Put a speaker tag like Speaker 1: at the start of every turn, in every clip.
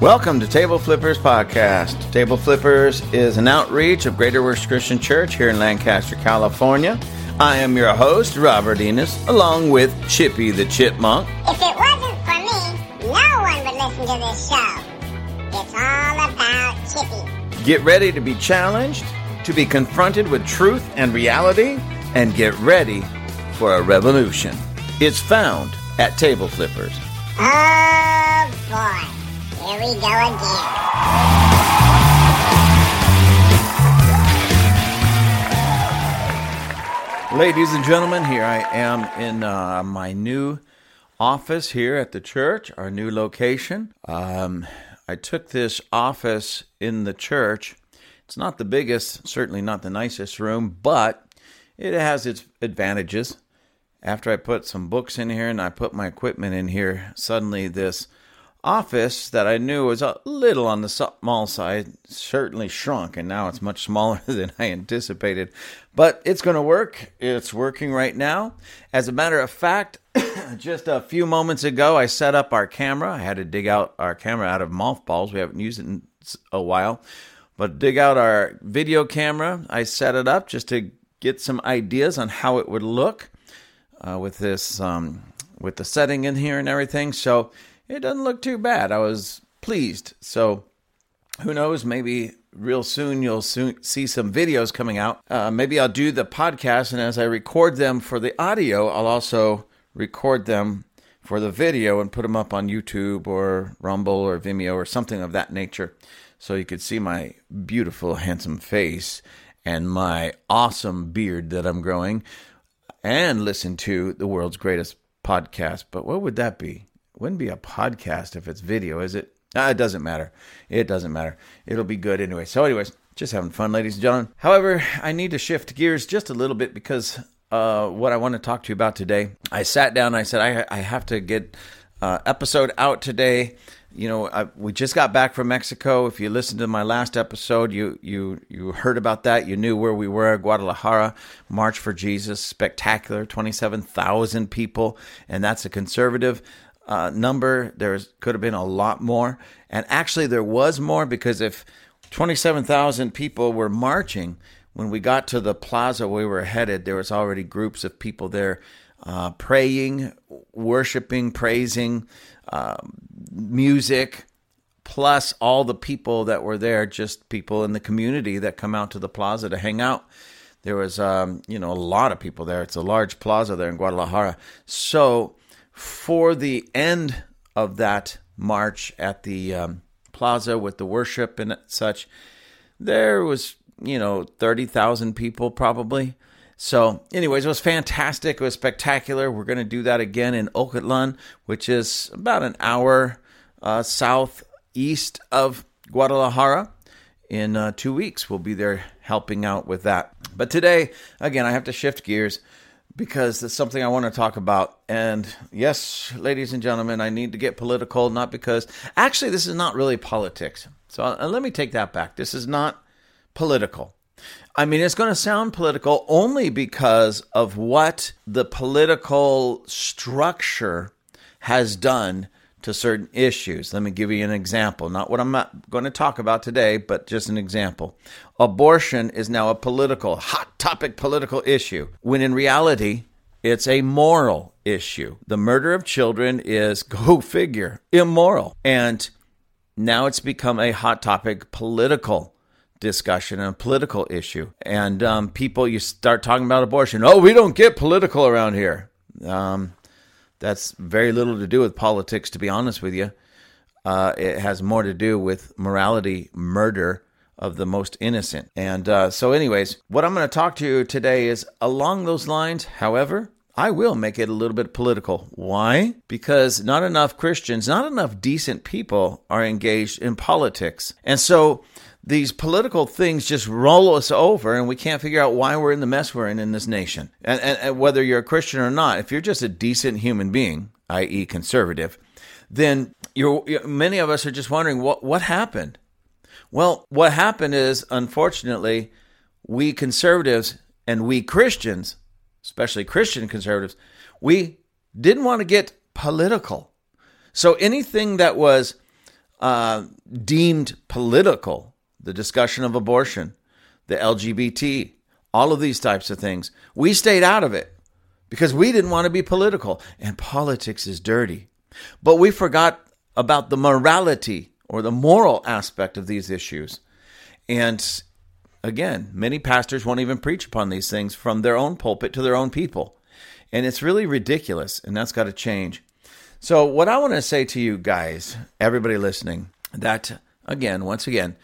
Speaker 1: Welcome to Table Flippers Podcast. Table Flippers is an outreach of Greater Works Christian Church here in Lancaster, California. I am your host, Robert Enos, along with Chippy the Chipmunk.
Speaker 2: If it wasn't for me, no one would listen to this show. It's all about Chippy.
Speaker 1: Get ready to be challenged, to be confronted with truth and reality, and get ready for a revolution. It's found at Table Flippers.
Speaker 2: Oh boy. Here we go again.
Speaker 1: Ladies and gentlemen, here I am in uh, my new office here at the church, our new location. Um, I took this office in the church. It's not the biggest, certainly not the nicest room, but it has its advantages. After I put some books in here and I put my equipment in here, suddenly this office that I knew was a little on the small side certainly shrunk, and now it's much smaller than I anticipated. But it's going to work. It's working right now. As a matter of fact, just a few moments ago, I set up our camera. I had to dig out our camera out of mothballs. We haven't used it in a while. But dig out our video camera. I set it up just to get some ideas on how it would look uh, with this, um, with the setting in here and everything. So it doesn't look too bad. I was pleased. So who knows? Maybe real soon you'll soon see some videos coming out. Uh, maybe I'll do the podcast, and as I record them for the audio, I'll also record them for the video and put them up on YouTube or Rumble or Vimeo or something of that nature, so you could see my beautiful, handsome face and my awesome beard that I'm growing, and listen to the world's greatest podcast. But what would that be? Wouldn't be a podcast if it's video, is it? Ah, it doesn't matter. It doesn't matter. It'll be good anyway. So, anyways, just having fun, ladies and gentlemen. However, I need to shift gears just a little bit because uh, what I want to talk to you about today, I sat down I said, I, I have to get uh, episode out today. You know, I, we just got back from Mexico. If you listened to my last episode, you you you heard about that. You knew where we were. Guadalajara, March for Jesus, spectacular, twenty seven thousand people, and that's a conservative uh, number. There could have been a lot more. And actually, there was more because if 27,000 people were marching, when we got to the plaza we were headed, there was already groups of people there uh, praying, worshiping, praising, uh, music, plus all the people that were there, just people in the community that come out to the plaza to hang out. There was, um, you know, a lot of people there. It's a large plaza there in Guadalajara. So for the end of that march at the um, plaza with the worship and such, there was, you know, 30,000 people probably. So, anyways, it was fantastic. It was spectacular. We're going to do that again in Ocotlan, which is about an hour uh, southeast of Guadalajara. In uh, two weeks, we'll be there helping out with that. But today, again, I have to shift gears because it's something I want to talk about. And yes, ladies and gentlemen, I need to get political, not because actually, this is not really politics. So uh, let me take that back. This is not political. I mean, it's going to sound political only because of what the political structure has done to certain issues. Let me give you an example. Not what I'm not going to talk about today, but just an example. Abortion is now a political, hot topic political issue, when in reality, it's a moral issue. The murder of children is, go figure, immoral. And now it's become a hot topic political discussion and a political issue. And um, people, you start talking about abortion. Oh, we don't get political around here. Um, that's very little to do with politics, to be honest with you. Uh, it has more to do with morality, murder of the most innocent. And uh, so, anyways, what I'm going to talk to you today is along those lines. However, I will make it a little bit political. Why? Because not enough Christians, not enough decent people are engaged in politics. And so, these political things just roll us over and we can't figure out why we're in the mess we're in in this nation. And, and, and whether you're a Christian or not, if you're just a decent human being, i.e., conservative, then you're, many of us are just wondering what, what happened? Well, what happened is, unfortunately, we conservatives and we Christians, especially Christian conservatives, we didn't want to get political. So anything that was uh, deemed political, the discussion of abortion, the LGBT, all of these types of things. We stayed out of it because we didn't want to be political, and politics is dirty. But we forgot about the morality or the moral aspect of these issues. And again, many pastors won't even preach upon these things from their own pulpit to their own people. And it's really ridiculous, and that's got to change. So, what I want to say to you guys, everybody listening, that again, once again,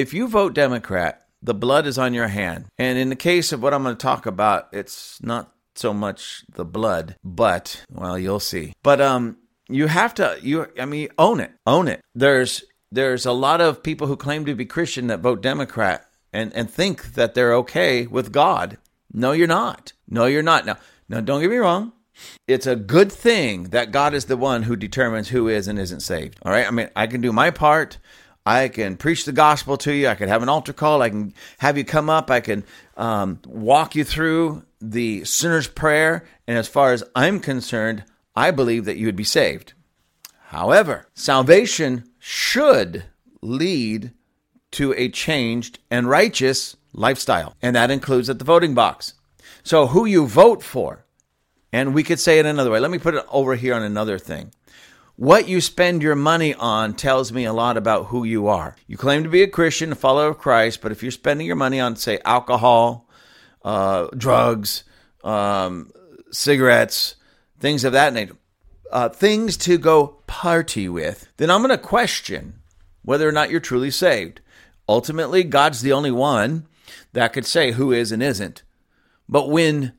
Speaker 1: if you vote Democrat, the blood is on your hand. And in the case of what I'm going to talk about, it's not so much the blood, but well, you'll see. But um you have to you I mean own it. Own it. There's there's a lot of people who claim to be Christian that vote Democrat and and think that they're okay with God. No, you're not. No, you're not. Now, now don't get me wrong. It's a good thing that God is the one who determines who is and isn't saved. All right? I mean, I can do my part. I can preach the gospel to you. I can have an altar call. I can have you come up. I can um, walk you through the sinner's prayer. And as far as I'm concerned, I believe that you would be saved. However, salvation should lead to a changed and righteous lifestyle, and that includes at the voting box. So, who you vote for, and we could say it another way. Let me put it over here on another thing. What you spend your money on tells me a lot about who you are. You claim to be a Christian, a follower of Christ, but if you're spending your money on, say, alcohol, uh, drugs, um, cigarettes, things of that nature, uh, things to go party with, then I'm going to question whether or not you're truly saved. Ultimately, God's the only one that could say who is and isn't. But when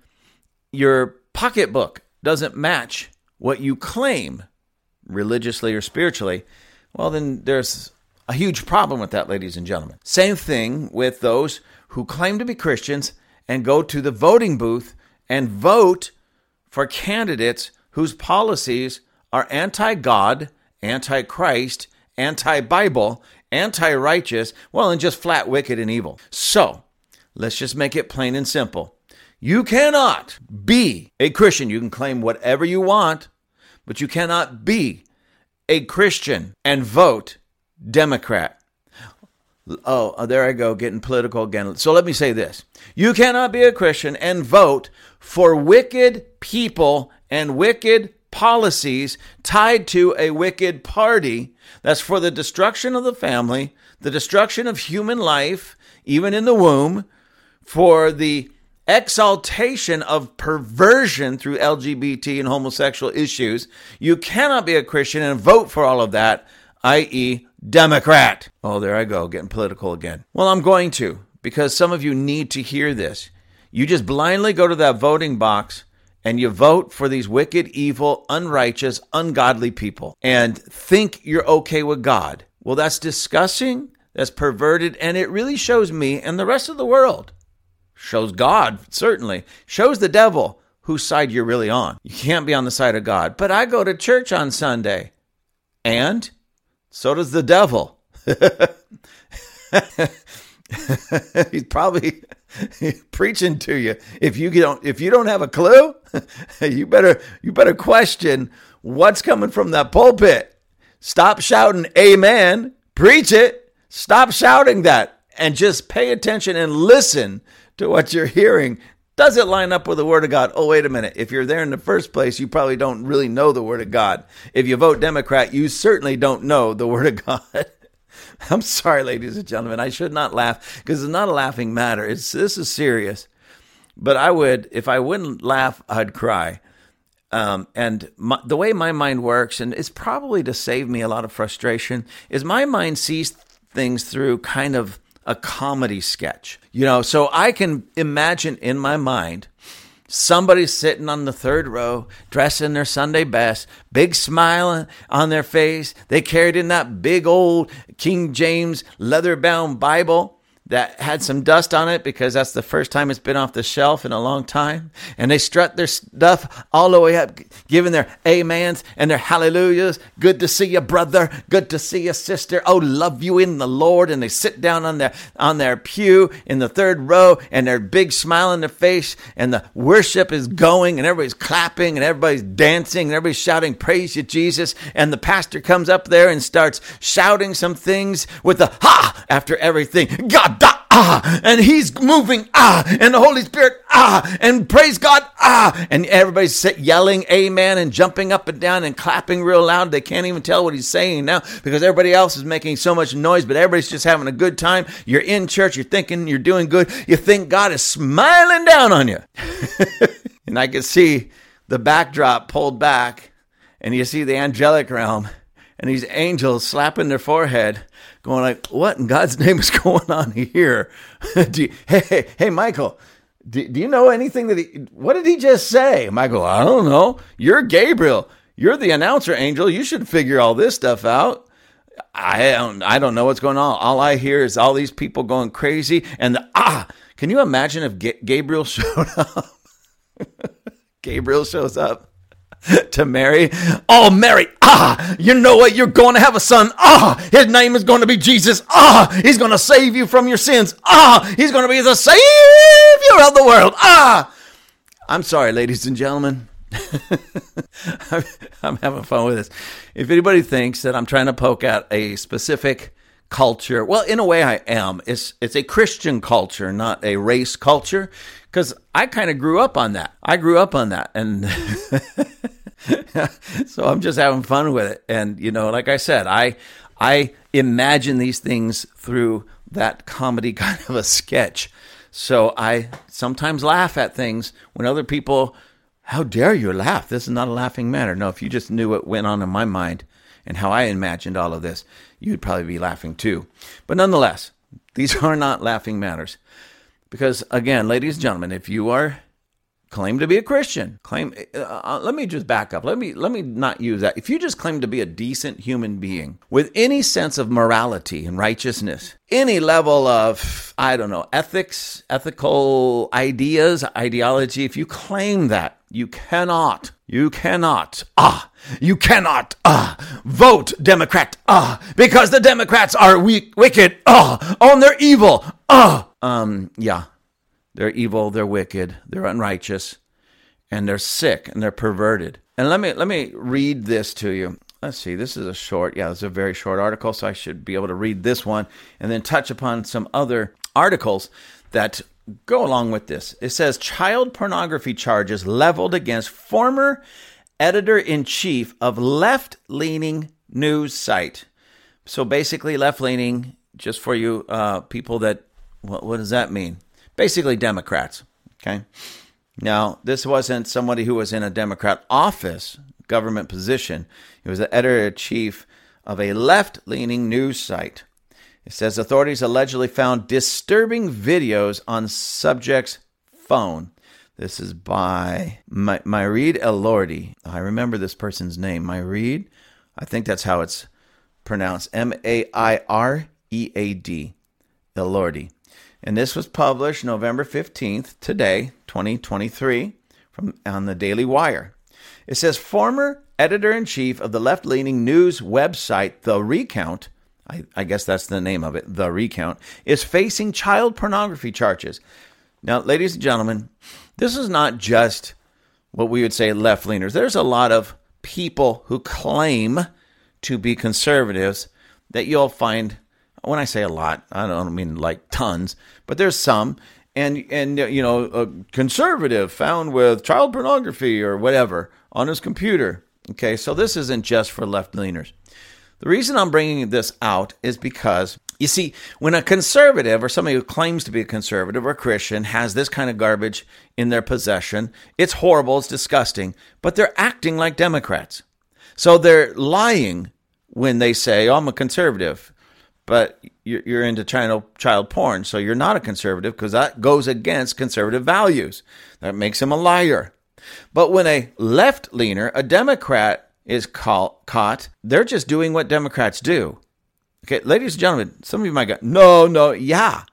Speaker 1: your pocketbook doesn't match what you claim religiously or spiritually, well, then there's a huge problem with that, ladies and gentlemen. Same thing with those who claim to be Christians and go to the voting booth and vote for candidates whose policies are anti God, anti Christ, anti Bible, anti righteous, well, and just flat wicked and evil. So, let's just make it plain and simple. You cannot be a Christian. You can claim whatever you want, but you cannot be a Christian and vote Democrat. Oh, oh, there I go, getting political again. So let me say this You cannot be a Christian and vote for wicked people and wicked policies tied to a wicked party that's for the destruction of the family, the destruction of human life, even in the womb, for the exaltation of perversion through LGBT and homosexual issues. You cannot be a Christian and vote for all of that, i.e., Democrat. Oh, there I go, getting political again. Well, I'm going to, because some of you need to hear this. You just blindly go to that voting box and you vote for these wicked, evil, unrighteous, ungodly people and think you're okay with God. Well, that's disgusting, that's perverted, and it really shows me and the rest of the world. Shows God, certainly. Shows the devil whose side you're really on. You can't be on the side of God. But I go to church on Sunday. And so does the devil. He's probably preaching to you. If you don't if you don't have a clue, you better you better question what's coming from that pulpit. Stop shouting amen, preach it. Stop shouting that and just pay attention and listen to what you're hearing. Does it line up with the Word of God? Oh, wait a minute. If you're there in the first place, you probably don't really know the Word of God. If you vote Democrat, you certainly don't know the Word of God. I'm sorry, ladies and gentlemen. I should not laugh because it's not a laughing matter. It's this is serious. But I would, if I wouldn't laugh, I'd cry. Um, and my, the way my mind works, and it's probably to save me a lot of frustration, is my mind sees things through kind of a comedy sketch. You know, so I can imagine in my mind Somebody sitting on the third row, dressed in their Sunday best, big smile on their face. They carried in that big old King James leather bound Bible that had some dust on it because that's the first time it's been off the shelf in a long time. And they strut their stuff all the way up, giving their amens and their hallelujahs. Good to see you, brother. Good to see you, sister. Oh, love you in the Lord. And they sit down on their on their pew in the third row, and their big smile on their face, and the worship is going, and everybody's clapping, and everybody's dancing, and everybody's shouting, "Praise you, Jesus!" And the pastor comes up there and starts shouting some things with a ha after everything. God ah, and he's moving, ah, and the Holy Spirit, ah, and praise God, ah, and everybody's yelling amen and jumping up and down and clapping real loud. They can't even tell what he's saying now because everybody else is making so much noise, but everybody's just having a good time. You're in church, you're thinking you're doing good, you think God is smiling down on you. and I can see the backdrop pulled back, and you see the angelic realm and these angels slapping their forehead, going like, "What in God's name is going on here?" you, hey, hey, hey, Michael, do, do, you know anything that he? What did he just say? Michael, I don't know. You're Gabriel. You're the announcer angel. You should figure all this stuff out. I don't. I don't know what's going on. All I hear is all these people going crazy, and the, ah, can you imagine if G- Gabriel showed up? Gabriel shows up to Mary. Oh, Mary, ah, you know what? You're going to have a son. Ah, his name is going to be Jesus. Ah, he's going to save you from your sins. Ah, he's going to be the savior of the world. Ah, I'm sorry, ladies and gentlemen. I'm having fun with this. If anybody thinks that I'm trying to poke at a specific culture, well, in a way I am. It's it's a Christian culture, not a race culture because I kind of grew up on that. I grew up on that, and so I'm just having fun with it. And you know, like I said, I I imagine these things through that comedy kind of a sketch. So I sometimes laugh at things when other people, how dare you laugh? This is not a laughing matter. No, if you just knew what went on in my mind and how I imagined all of this, you'd probably be laughing too. But nonetheless, these are not laughing matters. Because again, ladies and gentlemen, if you are claim to be a Christian, claim uh, uh, let me just back up. Let me let me not use that. If you just claim to be a decent human being with any sense of morality and righteousness, any level of I don't know, ethics, ethical ideas, ideology, if you claim that, you cannot you cannot ah you cannot ah vote democrat ah because the democrats are weak wicked ah on they're evil ah um, yeah, they're evil, they're wicked, they're unrighteous, and they're sick and they're perverted. And let me let me read this to you. Let's see. This is a short, yeah, it's a very short article, so I should be able to read this one and then touch upon some other articles that go along with this. It says child pornography charges leveled against former editor in chief of left leaning news site. So basically, left leaning, just for you uh, people that what, what does that mean? Basically, Democrats. Okay. Now, this wasn't somebody who was in a Democrat office, government position. He was the editor in chief of a left leaning news site. It says authorities allegedly found disturbing videos on subject's phone. This is by My- Elordi. I remember this person's name, Mairead. I think that's how it's pronounced M A I R E A D. Elordi. And this was published November 15th, today, 2023, from on the Daily Wire. It says former editor in chief of the left leaning news website, The Recount, I, I, guess that's the name of it, The Recount, is facing child pornography charges. Now, ladies and gentlemen, this is not just what we would say left leaners. There's a lot of people who claim to be conservatives that you'll find when I say a lot, I don't mean like tons, but there's some. And and you know, a conservative found with child pornography or whatever on his computer. Okay, so this isn't just for left leaners. The reason I'm bringing this out is because you see, when a conservative or somebody who claims to be a conservative or Christian has this kind of garbage in their possession, it's horrible, it's disgusting, but they're acting like Democrats. So they're lying when they say, oh, I'm a conservative but you're into child porn, so you're not a conservative because that goes against conservative values. That makes him a liar. But when a left leaner, a Democrat, is caught, they're just doing what Democrats do. Okay, ladies and gentlemen, some of you might go, no, no, yeah,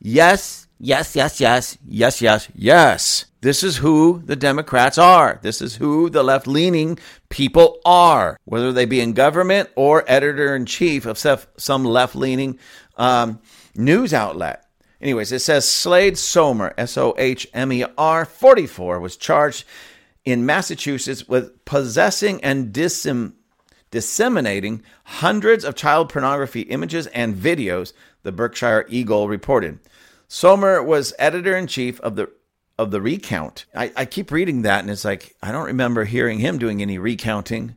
Speaker 1: Yes, yes, yes, yes, yes, yes, yes. This is who the Democrats are. This is who the left leaning people are, whether they be in government or editor in chief of some left leaning um, news outlet. Anyways, it says Slade Sohmer, S O H M E R, 44, was charged in Massachusetts with possessing and disem- disseminating hundreds of child pornography images and videos, the Berkshire Eagle reported. Sohmer was editor in chief of the of the recount. I, I keep reading that and it's like I don't remember hearing him doing any recounting.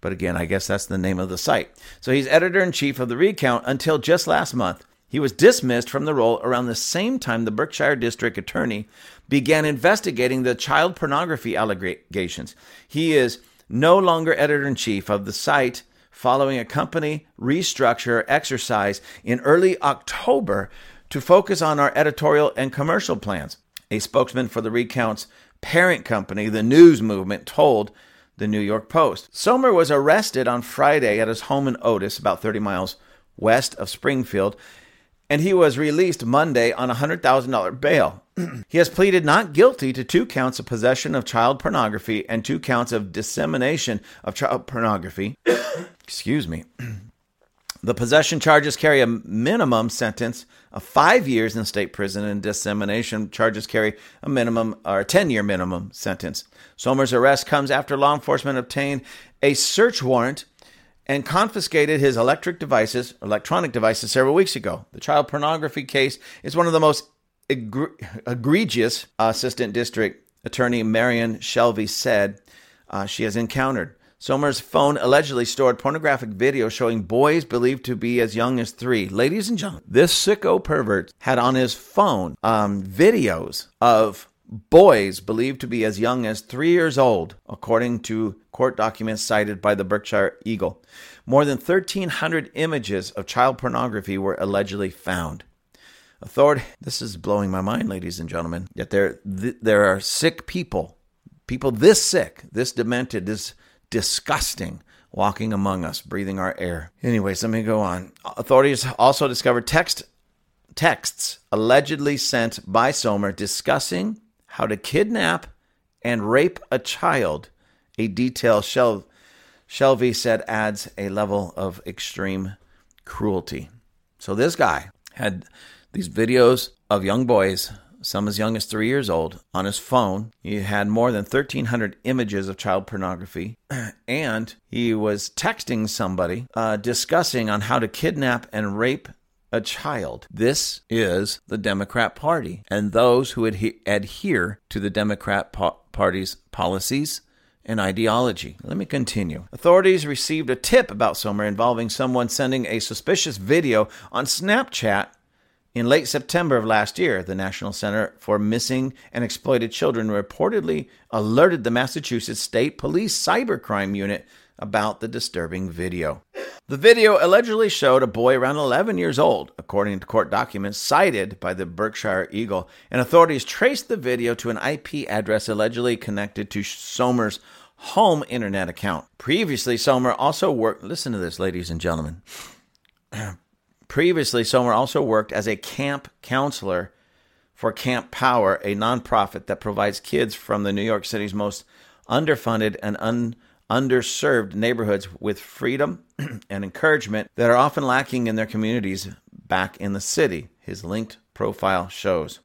Speaker 1: But again, I guess that's the name of the site. So he's editor in chief of the recount until just last month. He was dismissed from the role around the same time the Berkshire District Attorney began investigating the child pornography allegations. He is no longer editor in chief of the site following a company restructure exercise in early October to focus on our editorial and commercial plans. A spokesman for the recount's parent company, the News Movement, told the New York Post. Sohmer was arrested on Friday at his home in Otis, about 30 miles west of Springfield, and he was released Monday on a $100,000 bail. he has pleaded not guilty to two counts of possession of child pornography and two counts of dissemination of child pornography. Excuse me. The possession charges carry a minimum sentence of five years in state prison, and dissemination charges carry a minimum or a 10 year minimum sentence. Sohmer's arrest comes after law enforcement obtained a search warrant and confiscated his electric devices, electronic devices, several weeks ago. The child pornography case is one of the most egregious, Assistant District Attorney Marion Shelby said uh, she has encountered. Sohmer's phone allegedly stored pornographic video showing boys believed to be as young as three. Ladies and gentlemen, this sicko pervert had on his phone um, videos of boys believed to be as young as three years old, according to court documents cited by the Berkshire Eagle. More than 1,300 images of child pornography were allegedly found. Authority, this is blowing my mind, ladies and gentlemen, that there, th- there are sick people, people this sick, this demented, this disgusting, walking among us, breathing our air. Anyways, let me go on. Authorities also discovered text texts allegedly sent by Sohmer discussing how to kidnap and rape a child, a detail Shel- Shelby said adds a level of extreme cruelty. So this guy had these videos of young boys, some as young as three years old, on his phone. He had more than 1,300 images of child pornography, and he was texting somebody uh, discussing on how to kidnap and rape a child. This is the Democrat Party and those who adhe- adhere to the Democrat po- Party's policies and ideology. Let me continue. Authorities received a tip about Sohmer involving someone sending a suspicious video on Snapchat in late September of last year, the National Center for Missing and Exploited Children reportedly alerted the Massachusetts State Police Cybercrime Unit about the disturbing video. The video allegedly showed a boy around 11 years old, according to court documents cited by the Berkshire Eagle, and authorities traced the video to an IP address allegedly connected to Sohmer's home internet account. Previously, Sohmer also worked, listen to this, ladies and gentlemen. Previously, Sohmer also worked as a camp counselor for Camp Power, a nonprofit that provides kids from the New York City's most underfunded and un underserved neighborhoods with freedom and encouragement that are often lacking in their communities back in the city, his linked profile shows.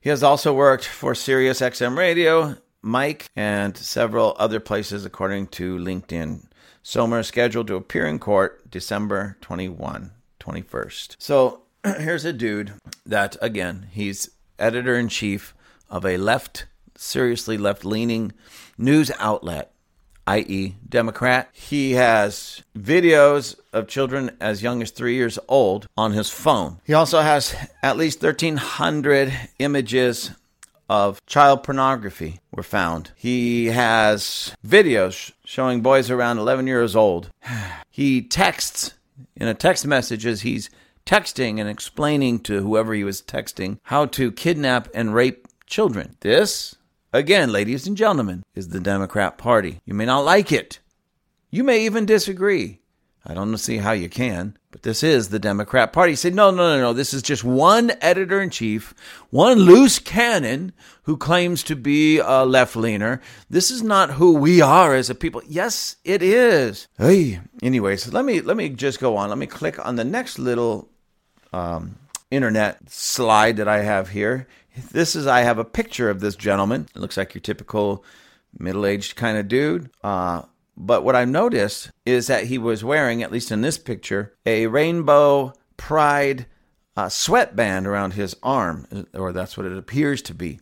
Speaker 1: He has also worked for Sirius XM Radio, Mic, and several other places, according to LinkedIn. Sohmer is scheduled to appear in court December 21, 21st. So here's a dude that, again, he's editor in chief of a left, seriously left leaning news outlet i.e., Democrat. He has videos of children as young as three years old on his phone. He also has at least 1,300 images of child pornography were found. He has videos showing boys around 11 years old. He texts in a text messages he's texting and explaining to whoever he was texting how to kidnap and rape children. This Again, ladies and gentlemen, is the Democrat Party. You may not like it. You may even disagree. I don't see how you can, but this is the Democrat Party. He said, no, no, no, no. This is just one editor in chief, one loose cannon who claims to be a left leaner. This is not who we are as a people. Yes, it is. Hey, anyways, let me let me just go on. Let me click on the next little um, internet slide that I have here. This is I have a picture of this gentleman. It looks like your typical middle-aged kind of dude. Uh, but what I noticed is that he was wearing, at least in this picture, a rainbow pride uh, sweatband around his arm, or that's what it appears to be.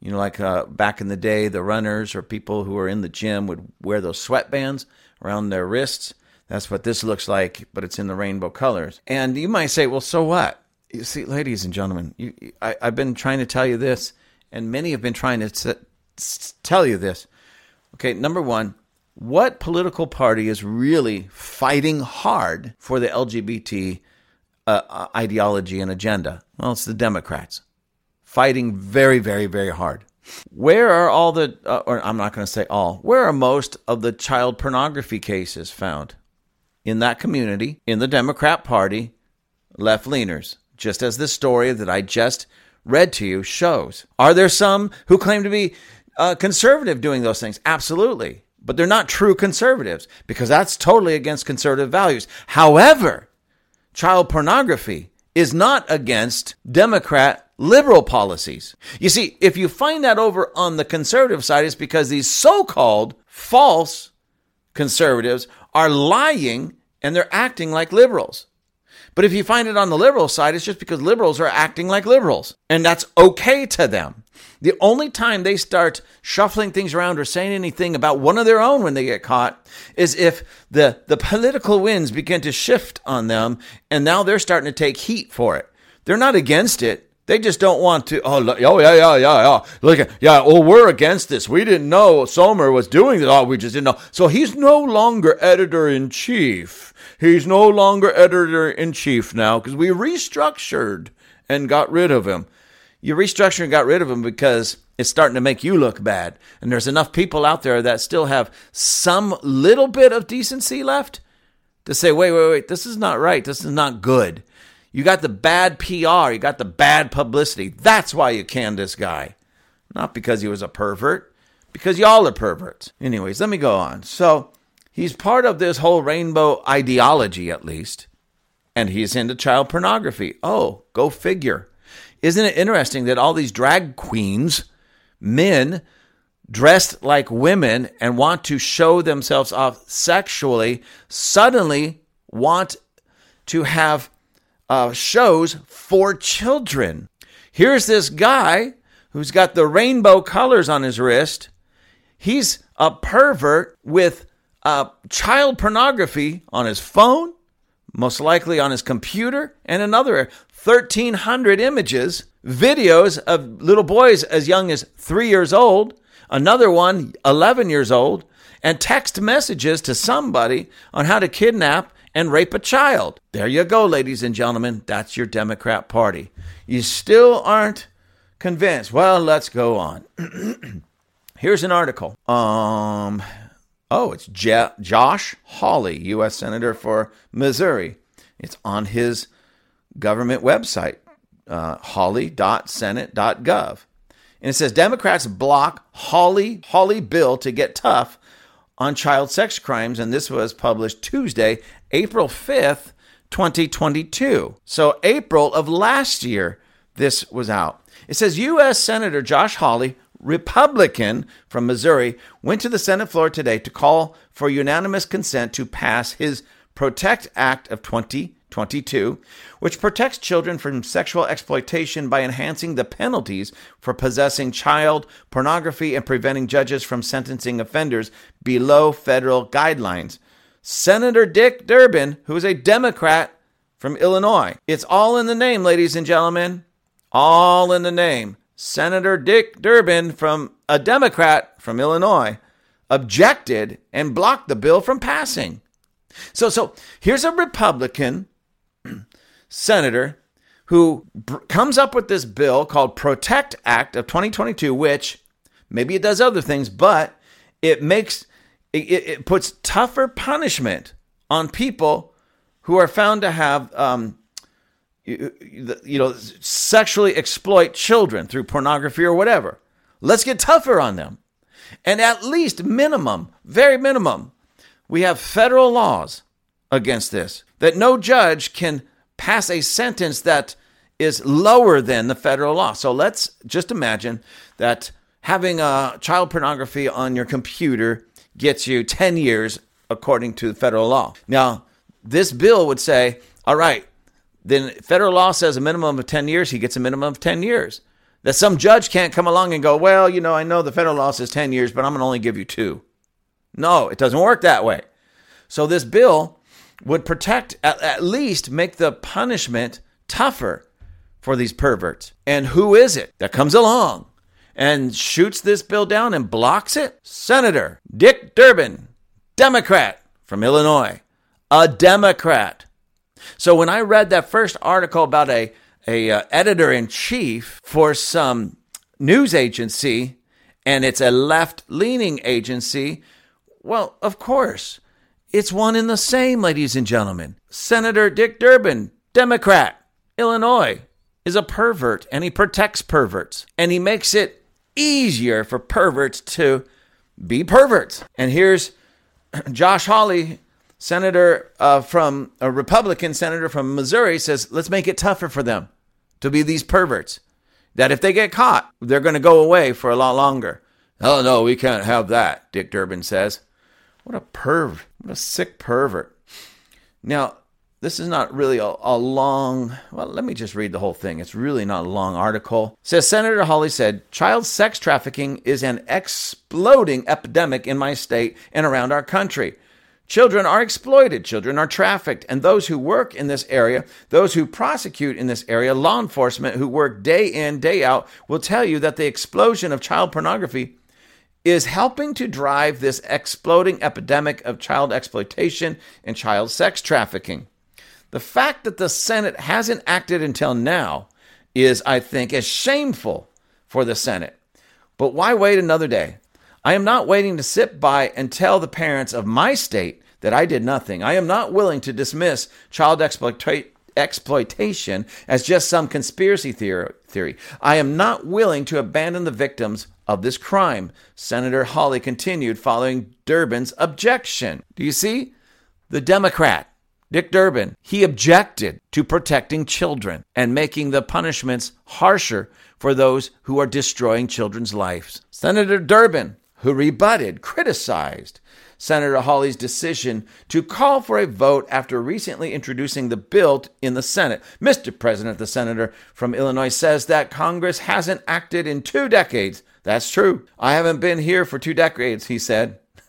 Speaker 1: You know, like uh, back in the day, the runners or people who were in the gym would wear those sweatbands around their wrists. That's what this looks like, but it's in the rainbow colors. And you might say, well, so what? You see, ladies and gentlemen, you, I, have been trying to tell you this, and many have been trying to tell you this. Okay, number one, what political party is really fighting hard for the LGBT uh, uh, ideology and agenda? Well, it's the Democrats fighting very, very, very hard. Where are all the, uh, or I'm not going to say all, where are most of the child pornography cases found? In that community, in the Democrat Party, left leaners, just as this story that I just read to you shows. Are there some who claim to be uh, conservative doing those things? Absolutely but they're not true conservatives because that's totally against conservative values. However, child pornography is not against Democrat liberal policies. You see, if you find that over on the conservative side, it's because these so called false conservatives are lying and they're acting like liberals. But if you find it on the liberal side, it's just because liberals are acting like liberals. And that's okay to them. The only time they start shuffling things around or saying anything about one of their own when they get caught is if the, the political winds begin to shift on them and now they're starting to take heat for it. They're not against it. They just don't want to. Oh, oh yeah, yeah, yeah, yeah. Look, at, yeah. Oh, we're against this. We didn't know Sohmer was doing this. Oh, we just didn't know. So he's no longer editor in chief. He's no longer editor in chief now because we restructured and got rid of him you restructured and got rid of him because it's starting to make you look bad. And there's enough people out there that still have some little bit of decency left to say, wait, wait, wait, this is not right. This is not good. You got the bad PR, you got the bad publicity. That's why you canned this guy. Not because he was a pervert, because y'all are perverts. Anyways, let me go on. So he's part of this whole rainbow ideology, at least, and he's into child pornography. Oh, go figure. Isn't it interesting that all these drag queens, men dressed like women and want to show themselves off sexually, suddenly want to have uh, shows for children? Here's this guy who's got the rainbow colors on his wrist. He's a pervert with uh, child pornography on his phone, most likely on his computer, and another 1,300 images, videos of little boys as young as three years old, another one 11 years old, and text messages to somebody on how to kidnap and rape a child. There you go, ladies and gentlemen. That's your Democrat Party. You still aren't convinced. Well, let's go on. Here's an article. Um, oh, it's Je- Josh Hawley, U.S. Senator for Missouri. It's on his government website, uh, hawley.senate.gov. And it says Democrats block Hawley, Hawley bill to get tough on child sex crimes. And this was published Tuesday, April 5th, 2022. So, April of last year, this was out. It says U.S. Senator Josh Hawley, Republican from Missouri, went to the Senate floor today to call for unanimous consent to pass his Protect Act of 2022, which protects children from sexual exploitation by enhancing the penalties for possessing child pornography and preventing judges from sentencing offenders below federal guidelines. Senator Dick Durbin, who is a Democrat from Illinois. It's all in the name, ladies and gentlemen. All in the name. Senator Dick Durbin, from a Democrat from Illinois, objected and blocked the bill from passing. So, so here's a Republican senator who br- comes up with this bill called Protect Act of 2022, which maybe it does other things, but it makes it, it puts tougher punishment on people who are found to have, um, you, you know, sexually exploit children through pornography or whatever. Let's get tougher on them. And at least minimum, very minimum, we have federal laws against this that no judge can pass a sentence that is lower than the federal law. So let's just imagine that having a child pornography on your computer gets you 10 years according to federal law. Now, this bill would say, all right, then federal law says a minimum of 10 years, he gets a minimum of 10 years. That some judge can't come along and go, well, you know, I know the federal law says 10 years, but I'm going to only give you two. No, it doesn't work that way. So this bill would protect, at, at least make the punishment tougher for these perverts. And who is it that comes along and shoots this bill down and blocks it? Senator Dick Durbin, Democrat from Illinois, a Democrat. So when I read that first article about a, a uh, editor in chief for some news agency, and it's a left leaning agency, well, of course, it's one and the same, ladies and gentlemen. Senator Dick Durbin, Democrat, Illinois, is a pervert and he protects perverts and he makes it easier for perverts to be perverts. And here's Josh Hawley, senator uh, from a Republican senator from Missouri, says, let's make it tougher for them to be these perverts. That if they get caught, they're going to go away for a lot longer. Oh, no, we can't have that, Dick Durbin says. What a perv. What a sick pervert. Now, this is not really a, a, long, well, let me just read the whole thing. It's really not a long article. It says Senator Hawley said, Child sex trafficking is an exploding epidemic in my state and around our country. Children are exploited, children are trafficked, and those who work in this area, those who prosecute in this area, law enforcement who work day in, day out, will tell you that the explosion of child pornography is helping to drive this exploding epidemic of child exploitation and child sex trafficking. The fact that the Senate hasn't acted until now is, I think, as shameful for the Senate. But why wait another day? I am not waiting to sit by and tell the parents of my state that I did nothing. I am not willing to dismiss child exploitation as just some conspiracy theory. I am not willing to abandon the victims of this crime. Senator Hawley continued following Durbin's objection. Do you see? The Democrat Dick Durbin, he objected to protecting children and making the punishments harsher for those who are destroying children's lives. Senator Durbin, who rebutted, criticized Senator Hawley's decision to call for a vote after recently introducing the bill in the Senate. Mr. President, the senator from Illinois says that Congress hasn't acted in two decades. That's true. I haven't been here for two decades, he said.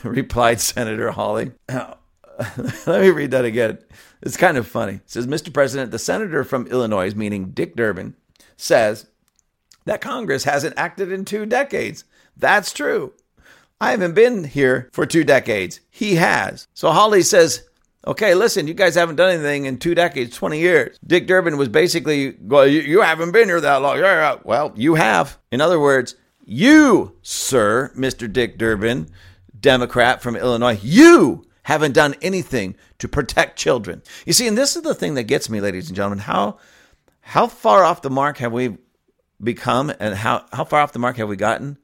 Speaker 1: replied Senator Hawley. Let me read that again. It's kind of funny. It says, Mr. President, the senator from Illinois, meaning Dick Durbin, says that Congress hasn't acted in two decades. That's true. I haven't been here for two decades. He has. So Hawley says, okay, listen, you guys haven't done anything in two decades, 20 years. Dick Durbin was basically, well, you, you haven't been here that long. Well, you have. In other words, you, sir, Mr. Dick Durbin, Democrat from Illinois, you haven't done anything to protect children. You see, and this is the thing that gets me, ladies and gentlemen. How how far off the mark have we become and how, how far off the mark have we gotten?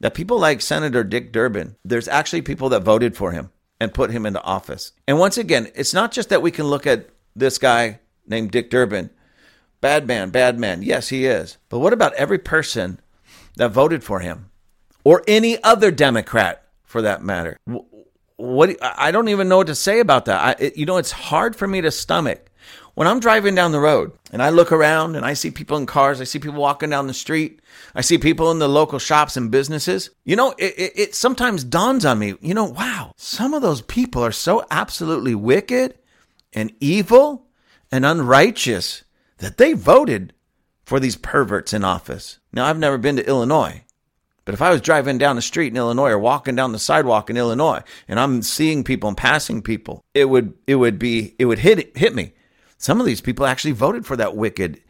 Speaker 1: That people like Senator Dick Durbin, there's actually people that voted for him and put him into office. And once again, it's not just that we can look at this guy named Dick Durbin. Bad man, bad man. Yes, he is. But what about every person that voted for him or any other Democrat for that matter. What I don't even know what to say about that. I, you know, it's hard for me to stomach when I'm driving down the road and I look around and I see people in cars, I see people walking down the street, I see people in the local shops and businesses. You know, it, it, it sometimes dawns on me, you know, wow, some of those people are so absolutely wicked and evil and unrighteous that they voted for these perverts in office. Now, I've never been to Illinois, but if I was driving down the street in Illinois or walking down the sidewalk in Illinois and I'm seeing people and passing people, it would it would be it would hit hit me. Some of these people actually voted for that wicked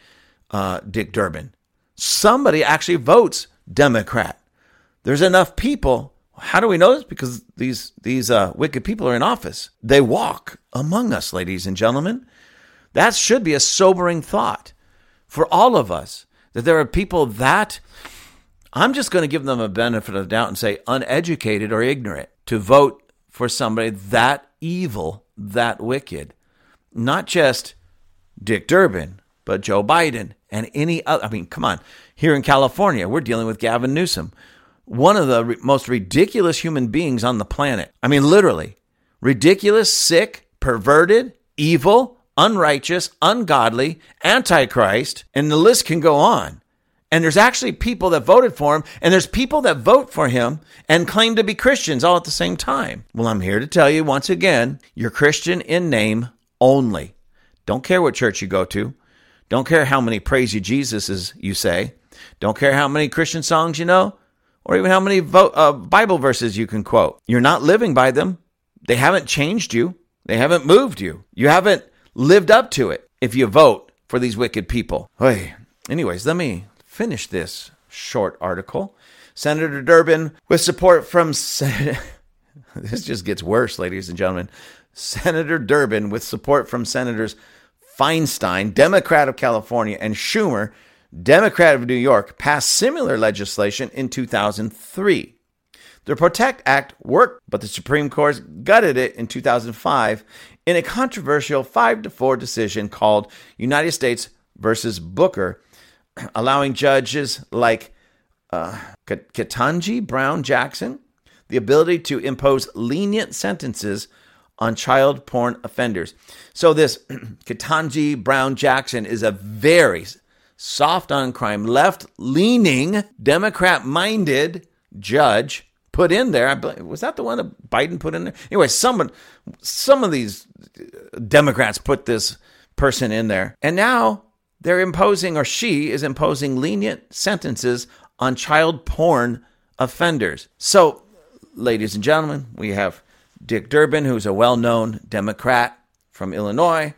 Speaker 1: uh, Dick Durbin. Somebody actually votes Democrat. There's enough people How do we know this? Because these these uh, wicked people are in office. They walk among us, ladies and gentlemen. That should be a sobering thought for all of us that there are people that I'm just going to give them a benefit of doubt and say uneducated or ignorant to vote for somebody that evil, that wicked. Not just Dick Durbin, but Joe Biden and any other. I mean, come on. Here in California, we're dealing with Gavin Newsom, one of the re- most ridiculous human beings on the planet. I mean, literally ridiculous, sick, perverted, evil, unrighteous, ungodly, antichrist, and the list can go on. And there's actually people that voted for him, and there's people that vote for him and claim to be Christians all at the same time. Well, I'm here to tell you once again you're Christian in name only. Don't care what church you go to. Don't care how many praise you Jesuses you say. Don't care how many Christian songs you know, or even how many vo- uh, Bible verses you can quote. You're not living by them. They haven't changed you. They haven't moved you. You haven't lived up to it if you vote for these wicked people. Hey, anyways, let me finish this short article. Senator Durbin, with support from Sen- this just gets worse, ladies and gentlemen. Senator Durbin, with support from Senators Feinstein, Democrat of California, and Schumer, Democrat of New York, passed similar legislation in 2003. The Protect Act worked, but the Supreme Court gutted it in 2005 in a controversial 5 to 4 decision called United States versus Booker, allowing judges like uh, Ketanji Brown Jackson the ability to impose lenient sentences on child porn offenders. So this Ketanji Brown Jackson is a very soft on crime, left leaning, Democrat minded judge put in there. Was that the one that Biden put in there? Anyway, someone, some of these Democrats put this person in there, and now they're imposing, or she is imposing, lenient sentences on child porn offenders. So, ladies and gentlemen, we have Dick Durbin, who's a well-known Democrat from Illinois,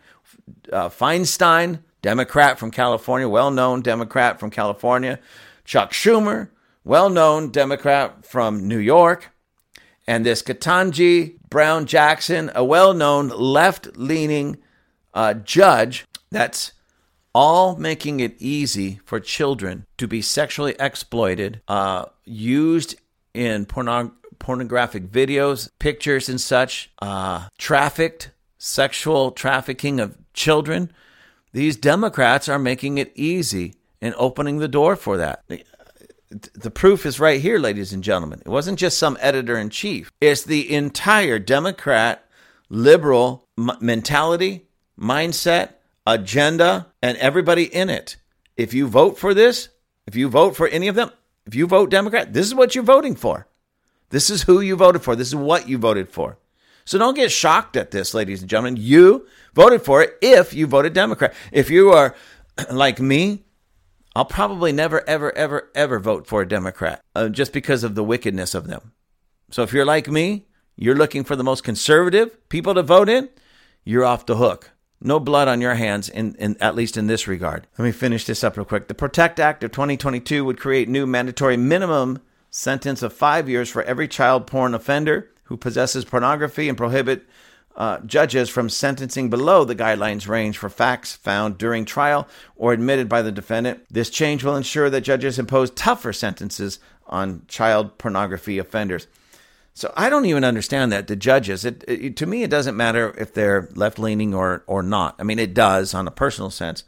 Speaker 1: uh, Feinstein, Democrat from California, well-known Democrat from California, Chuck Schumer, well known Democrat from New York, and this Ketanji Brown Jackson, a well known left leaning uh, judge that's all making it easy for children to be sexually exploited, uh, used in porno- pornographic videos, pictures, and such, uh, trafficked, sexual trafficking of children. These Democrats are making it easy and opening the door for that the proof is right here, ladies and gentlemen. It wasn't just some editor in chief, it's the entire Democrat liberal m- mentality, mindset, agenda, and everybody in it. If you vote for this, if you vote for any of them, if you vote Democrat, this is what you're voting for. This is who you voted for. This is what you voted for. So don't get shocked at this, ladies and gentlemen. You voted for it if you voted Democrat. If you are like me, I'll probably never, ever, ever, ever vote for a Democrat uh, just because of the wickedness of them. So if you're like me, you're looking for the most conservative people to vote in, you're off the hook. No blood on your hands, in, in at least in this regard. Let me finish this up real quick. The Protect Act of 2022 would create new mandatory minimum sentence of five years for every child porn offender who possesses pornography and prohibit uh, judges from sentencing below the guidelines range for facts found during trial or admitted by the defendant. This change will ensure that judges impose tougher sentences on child pornography offenders. So I don't even understand that the judges. It, it, to me, it doesn't matter if they're left leaning or or not. I mean, it does on a personal sense.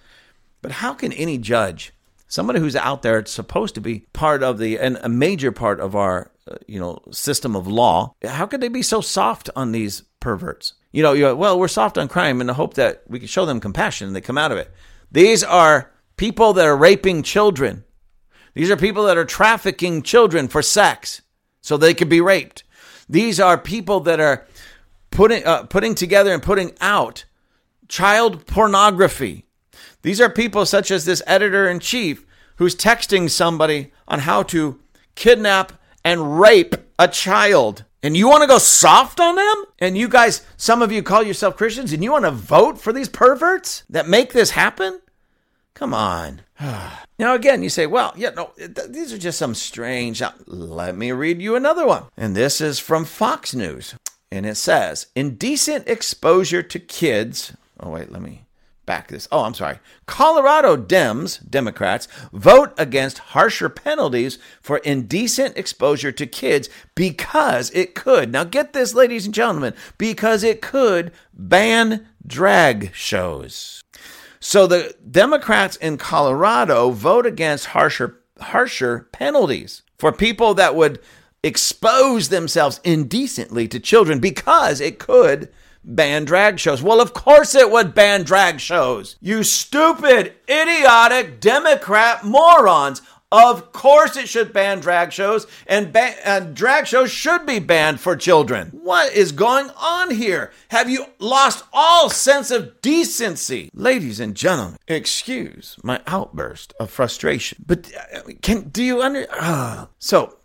Speaker 1: But how can any judge, somebody who's out there, it's supposed to be part of the and a major part of our uh, you know system of law, how could they be so soft on these perverts. You know, you well, we're soft on crime in the hope that we can show them compassion and they come out of it. These are people that are raping children. These are people that are trafficking children for sex so they could be raped. These are people that are putting uh, putting together and putting out child pornography. These are people such as this editor in chief who's texting somebody on how to kidnap and rape a child. And you want to go soft on them? And you guys, some of you call yourself Christians and you want to vote for these perverts that make this happen? Come on. now, again, you say, well, yeah, no, th- these are just some strange. Now, let me read you another one. And this is from Fox News. And it says, indecent exposure to kids. Oh, wait, let me back this. Oh, I'm sorry. Colorado Dems, Democrats, vote against harsher penalties for indecent exposure to kids because it could. Now, get this, ladies and gentlemen, because it could ban drag shows. So the Democrats in Colorado vote against harsher harsher penalties for people that would expose themselves indecently to children because it could ban drag shows. Well, of course it would ban drag shows. You stupid, idiotic Democrat morons. Of course it should ban drag shows, and, drag shows should be banned for children. What is going on here? Have you lost all sense of decency? Ladies and gentlemen, excuse my outburst of frustration, but uh, can do you under uh, so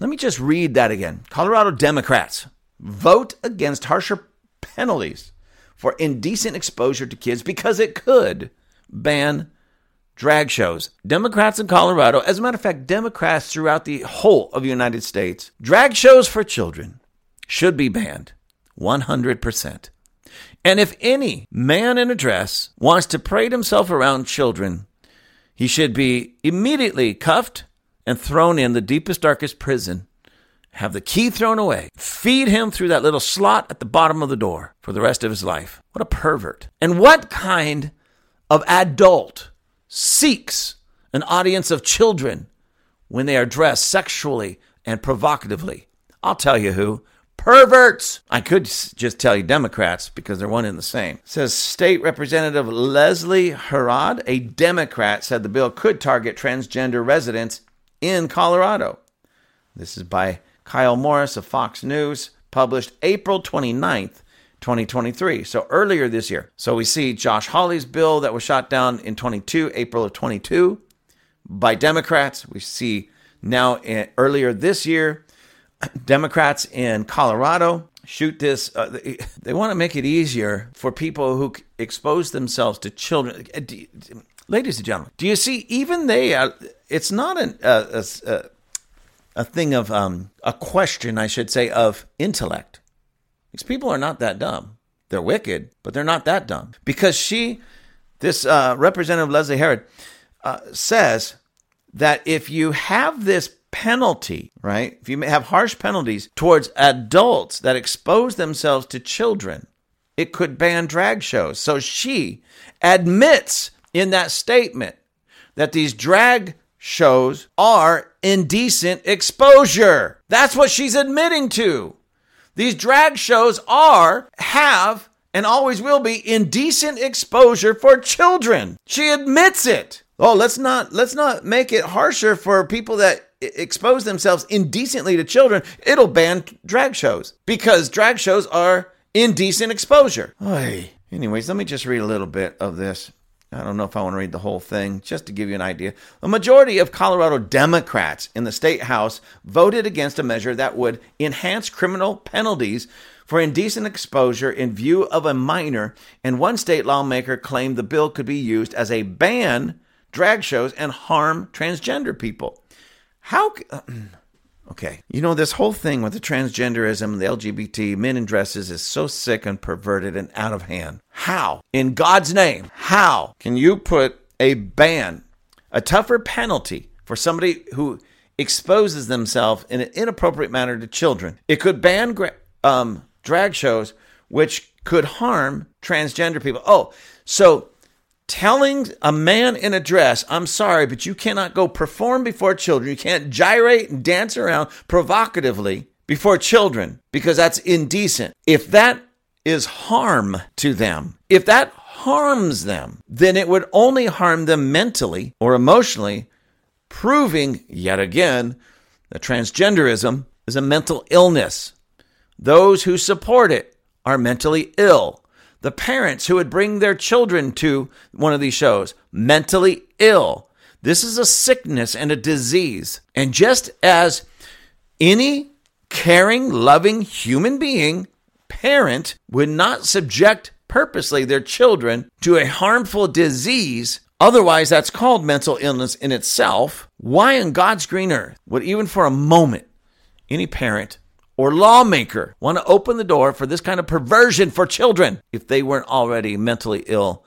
Speaker 1: let me just read that again. Colorado Democrats vote against harsher penalties for indecent exposure to kids because it could ban drag shows. Democrats in Colorado, as a matter of fact, Democrats throughout the whole of the United States, drag shows for children should be banned 100%. And if any man in a dress wants to parade himself around children, he should be immediately cuffed and thrown in the deepest, darkest prison have the key thrown away, feed him through that little slot at the bottom of the door for the rest of his life. What a pervert. And what kind of adult seeks an audience of children when they are dressed sexually and provocatively? I'll tell you who. Perverts! I could just tell you Democrats because they're one and the same. Says State Representative Leslie Herod, a Democrat, said the bill could target transgender residents in Colorado. This is by Kyle Morris of Fox News, published April 29th, 2023. So earlier this year. So we see Josh Hawley's bill that was shot down in 22, April of 22 by Democrats. We see now in, earlier this year, Democrats in Colorado shoot this. Uh, they, they want to make it easier for people who expose themselves to children. Uh, ladies and gentlemen, do you see? Even they, uh, it's not an, uh, a, a thing of um, a question, I should say, of intellect. These people are not that dumb. They're wicked, but they're not that dumb. Because she, this uh, Representative Leslie Herod, uh, says that if you have this penalty, right, if you have harsh penalties towards adults that expose themselves to children, it could ban drag shows. So she admits in that statement that these drag shows are indecent exposure. That's what she's admitting to. These drag shows are, have, and always will be indecent exposure for children. She admits it. Oh, let's not let's not make it harsher for people that expose themselves indecently to children. It'll ban drag shows because drag shows are indecent exposure. Oy. Anyways, let me just read a little bit of this. I don't know if I want to read the whole thing, just to give you an idea. A majority of Colorado Democrats in the state house voted against a measure that would enhance criminal penalties for indecent exposure in view of a minor, and one state lawmaker claimed the bill could be used as a ban drag shows and harm transgender people. How Okay. You know, this whole thing with the transgenderism, the LGBT, men in dresses is so sick and perverted and out of hand. How, in God's name, how can you put a ban, a tougher penalty for somebody who exposes themselves in an inappropriate manner to children? It could ban um, drag shows, which could harm transgender people. Oh, so telling a man in a dress, I'm sorry, but you cannot go perform before children. You can't gyrate and dance around provocatively before children because that's indecent. If that is harm to them, if that harms them, then it would only harm them mentally or emotionally, proving yet again that transgenderism is a mental illness. Those who support it are mentally ill the parents who would bring their children to one of these shows mentally ill. This is a sickness and a disease. And just as any caring, loving human being, parent would not subject purposely their children to a harmful disease Otherwise, that's called mental illness in itself. Why in God's green earth would even for a moment any parent or lawmaker want to open the door for this kind of perversion for children if they weren't already mentally ill,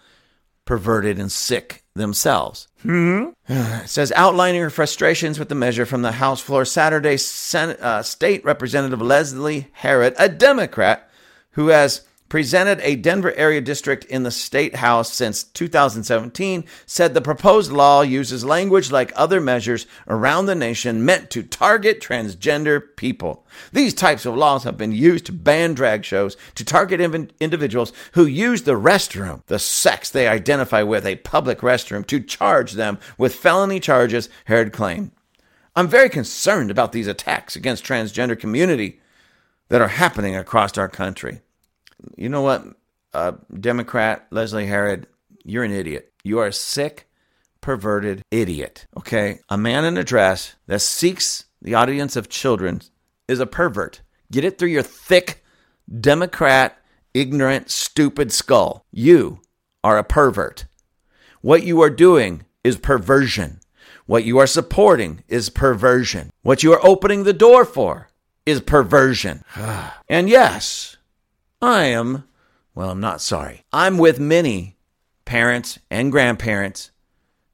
Speaker 1: perverted, and sick themselves? Hmm? It says outlining her frustrations with the measure from the House floor Saturday, Senate, uh, State Representative Leslie Herod, a Democrat who has presented a Denver area district in the state house since 2017, said the proposed law uses language like other measures around the nation meant to target transgender people. These types of laws have been used to ban drag shows to target in- individuals who use the restroom, the sex they identify with, a public restroom, to charge them with felony charges, Herod claimed. I'm very concerned about these attacks against transgender community that are happening across our country you know what, uh, Democrat Leslie Herod, you're an idiot. You are a sick, perverted idiot. Okay, a man in a dress that seeks the audience of children is a pervert. Get it through your thick, Democrat, ignorant, stupid skull. You are a pervert. What you are doing is perversion. What you are supporting is perversion. What you are opening the door for is perversion. and yes, I am, well, I'm not sorry. I'm with many parents and grandparents,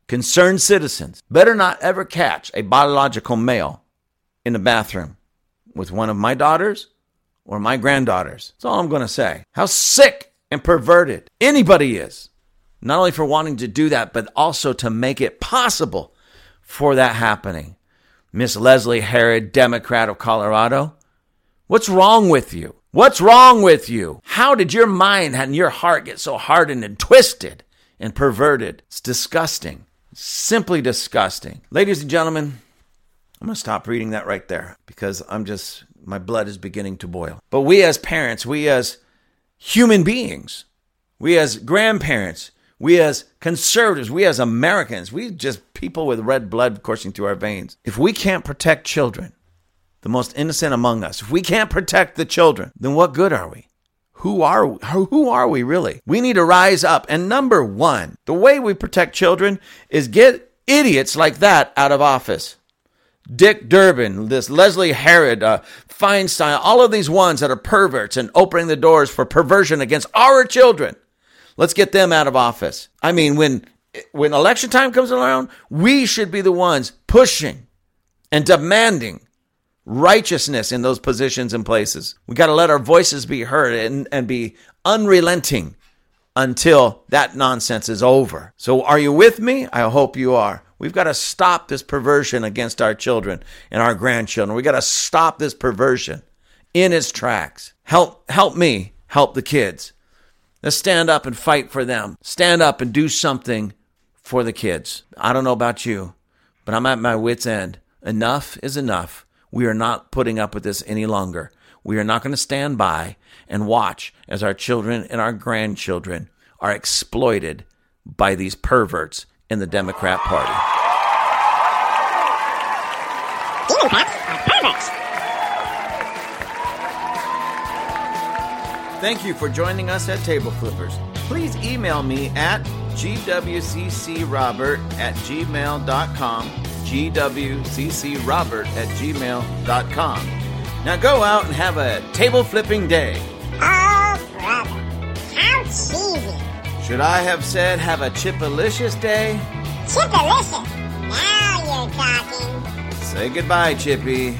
Speaker 1: concerned citizens. Better not ever catch a biological male in the bathroom with one of my daughters or my granddaughters. That's all I'm going to say. How sick and perverted anybody is, not only for wanting to do that, but also to make it possible for that happening. Miss Leslie Herod, Democrat of Colorado, what's wrong with you? What's wrong with you? How did your mind and your heart get so hardened and twisted and perverted? It's disgusting. Simply disgusting. Ladies and gentlemen, I'm going to stop reading that right there because I'm just, my blood is beginning to boil. But we as parents, we as human beings, we as grandparents, we as conservatives, we as Americans, we just people with red blood coursing through our veins. If we can't protect children, the most innocent among us. If we can't protect the children, then what good are we? Who are we? Who are we really? We need to rise up. And number one, the way we protect children is get idiots like that out of office. Dick Durbin, this Leslie Herod, uh, Feinstein, all of these ones that are perverts and opening the doors for perversion against our children. Let's get them out of office. I mean, when when election time comes around, we should be the ones pushing and demanding righteousness in those positions and places. We got to let our voices be heard and, and be unrelenting until that nonsense is over. So, are you with me? I hope you are. We've got to stop this perversion against our children and our grandchildren. We've got to stop this perversion in its tracks. Help, help me, help the kids. Let's stand up and fight for them. Stand up and do something for the kids. I don't know about you, but I'm at my wits' end. Enough is enough. We are not putting up with this any longer. We are not going to stand by and watch as our children and our grandchildren are exploited by these perverts in the Democrat Party.
Speaker 2: Perverts.
Speaker 1: Thank you for joining us at Table Flippers. Please email me at gwccrobert at gmail.com gwccrobert at gmail.com. Now go out and have a table flipping day.
Speaker 2: Oh, brother. How cheesy.
Speaker 1: Should I have said have a chipalicious day?
Speaker 2: Chipalicious. Now you're talking.
Speaker 1: Say goodbye, Chippy.